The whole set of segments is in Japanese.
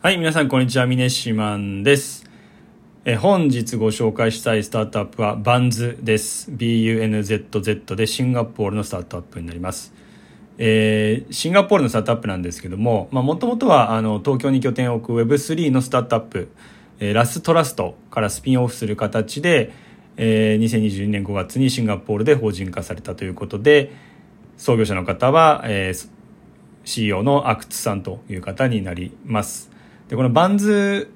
はい、皆さんこんにちは、ミネシマンです。え本日ご紹介したいスタートアップはバンズです。BUNZZ でシンガポールのスタートアップになります。えーシンガポールのスタートアップなんですけども、もともとはあの東京に拠点を置く Web3 のスタートアップ、えーラストラストからスピンオフする形で、えー2022年5月にシンガポールで法人化されたということで、創業者の方は、えー CEO の阿久津さんという方になります。で、この Bunzz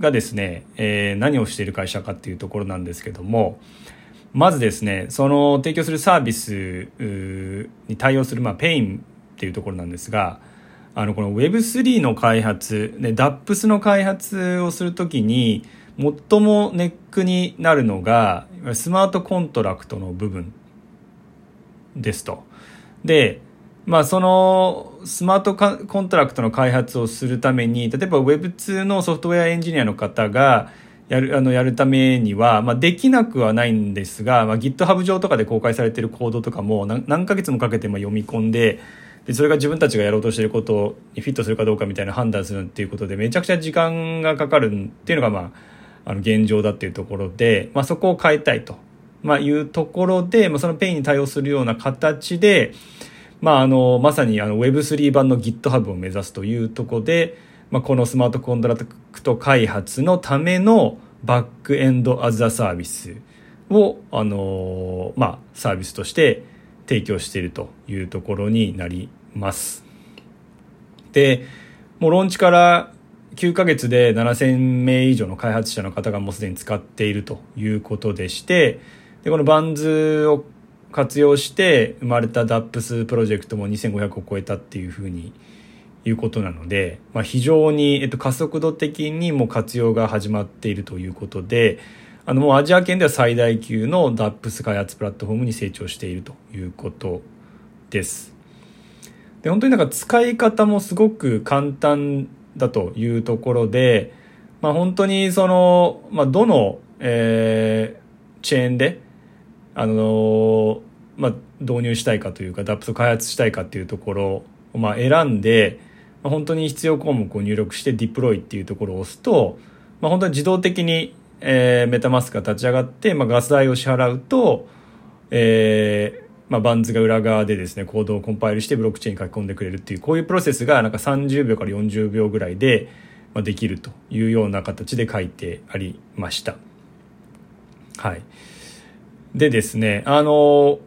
がですね、えー何をしている会社かっていうところなんですけども、まずですね、その提供するサービスに対応する、まあ、ペインっていうところなんですが、あの、この Web3 の開発、ね、 DApps の開発をするときに、最もネックになるのが、スマートコントラクトの部分ですと。で、まあそのスマートコントラクトの開発をするために、例えば Web2 のソフトウェアエンジニアの方がやる、あの、やるためには、まあできなくはないんですが、まあ GitHub 上とかで公開されているコードとかも何ヶ月もかけてま読み込んで、で、それが自分たちがやろうとしていることにフィットするかどうかみたいな判断するっていうことで、めちゃくちゃ時間がかかるっていうのが、まあ、あの、現状だっていうところで、まあそこを変えたいと。まあいうところで、まあそのペインに対応するような形で、まあ、あの、まさにあの Web3 版の GitHub を目指すというとこで、まあ、このスマートコントラクト開発のための Backend as a Service を、あの、まあ、サービスとして提供しているというところになります。で、もうローンチから9ヶ月で7000名以上の開発者の方がもうすでに使っているということでして、で、このバンズを活用して生まれた DAPS プロジェクトも2500を超えたっていうふうにいうことなので、まあ、非常に、えっと、加速度的にも活用が始まっているということで、あの、もうアジア圏では最大級の DAPS 開発プラットフォームに成長しているということです。で、本当になんか使い方もすごく簡単だというところで、まあ、本当にその、まあ、どの、えー、チェーンで、あのまあ、導入したいかというか DAPS を開発したいかっていうところを、まあ、選んで、まあ、本当に必要項目を入力してディプロイっていうところを押すと、まあ、本当に自動的に、えー、メタマスクが立ち上がって、まあ、ガス代を支払うと、えーまあ、バンズが裏側でですね、コードをコンパイルしてブロックチェーンに書き込んでくれるっていう、こういうプロセスがなんか30秒から40秒ぐらいで、まあ、できるというような形で書いてありました。はい。でですね、あの、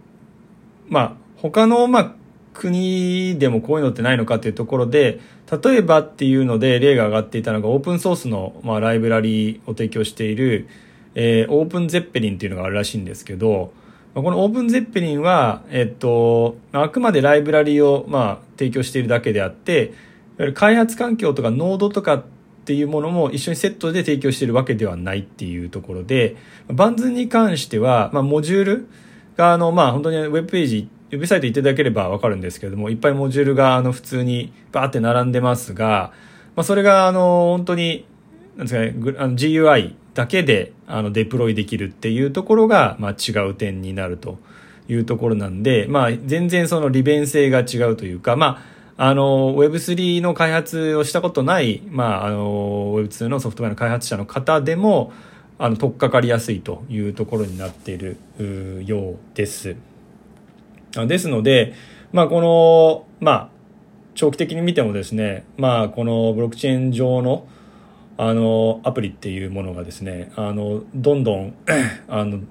まあ、他の、まあ、国でもこういうのってないのかっていうところで、例えばっていうので例が上がっていたのがオープンソースの、まあ、ライブラリーを提供している、えー、オープンゼッペリンっていうのがあるらしいんですけど、まあ、このオープンゼッペリンは、えっと、あくまでライブラリーを、まあ、提供しているだけであって、いわゆる開発環境とかノードとかっっていうものも一緒にセットで提供してるわけではないっていうところで、バンズに関しては、まあ、モジュールが、あの、まあ、本当にウェブページ、ウェブサイト行っていただければわかるんですけども、いっぱいモジュールが、あの、普通にバーって並んでますが、まあ、それが、あの、本当に、なんですかね、あの GUI だけで、あの、デプロイできるっていうところが、まあ、違う点になるというところなんで、まあ、全然その利便性が違うというか、まあ、あの、Web3 の開発をしたことない、まあ、あの、Web2 のソフトウェアの開発者の方でも、あの、取っかかりやすいというところになっているようです。ですので、まあ、この、まあ、長期的に見てもですね、まあ、このブロックチェーン上の、あの、アプリっていうものがですね、あの、どんどん、あの、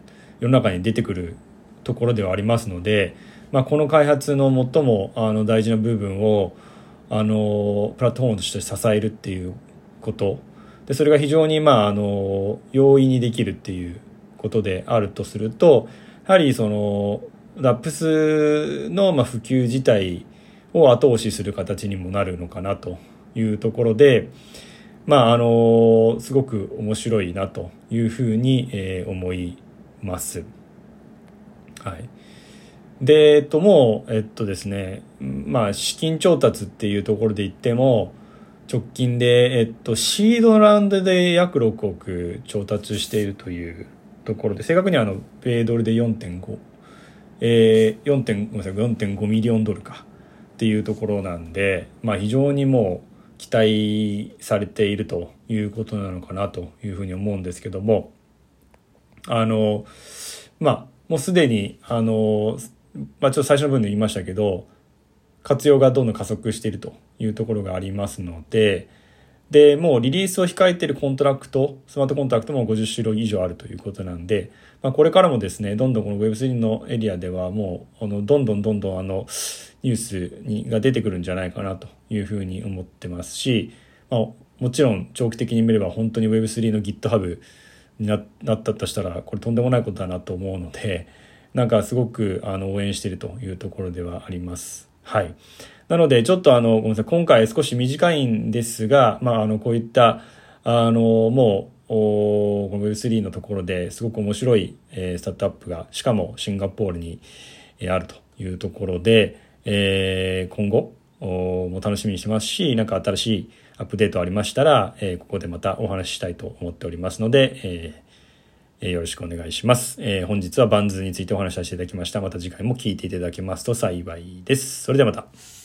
世の中に出てくるところではありますので、まあ、この開発の最もあの大事な部分をあのプラットフォームとして支えるっていうことでそれが非常にまああの容易にできるっていうことであるとするとやはりその DAPS のまあ普及自体を後押しする形にもなるのかなというところでまああのすごく面白いなというふうに、えー、思います。はい。で、えっと、もう、えっとですね、まあ、資金調達っていうところで言っても、直近で、えっと、シードラウンドで約6億調達しているというところで、正確にはあの、米ドルで4.5、えー、4. ごめんなさい、4.5ミリオンドルかっていうところなんで、まあ、非常にもう期待されているということなのかなというふうに思うんですけどもあのまあもうすでにあの、まあ、ちょっと最初の文で言いましたけど活用がどんどん加速しているというところがありますのででもうリリースを控えているコントラクトスマートコントラクトも50種類以上あるということなんで、まあ、これからもですねどんどんこの Web3 のエリアではもうあのどんどんどんどんあのニュースにが出てくるんじゃないかなというふうに思ってますし、まあ、もちろん長期的に見れば本当に Web3 の GitHub になったとしたらこれとんでもないことだなと思うのでなんかすごくあの応援しているというところではあります。はい。なのでちょっとあのごめんなさい今回少し短いんですが、まあ、あのこういったあのもうこの Web3 のところですごく面白い、えー、スタートアップがしかもシンガポールに、えー、あるというところで、えー、今後も楽しみにしてますし何か新しいアップデートありましたら、えー、ここでまたお話ししたいと思っておりますので、えー、よろしくお願いします、えー、本日はバンズについてお話しさせていただきました。また次回も聞いていただけますと幸いです。それではまた。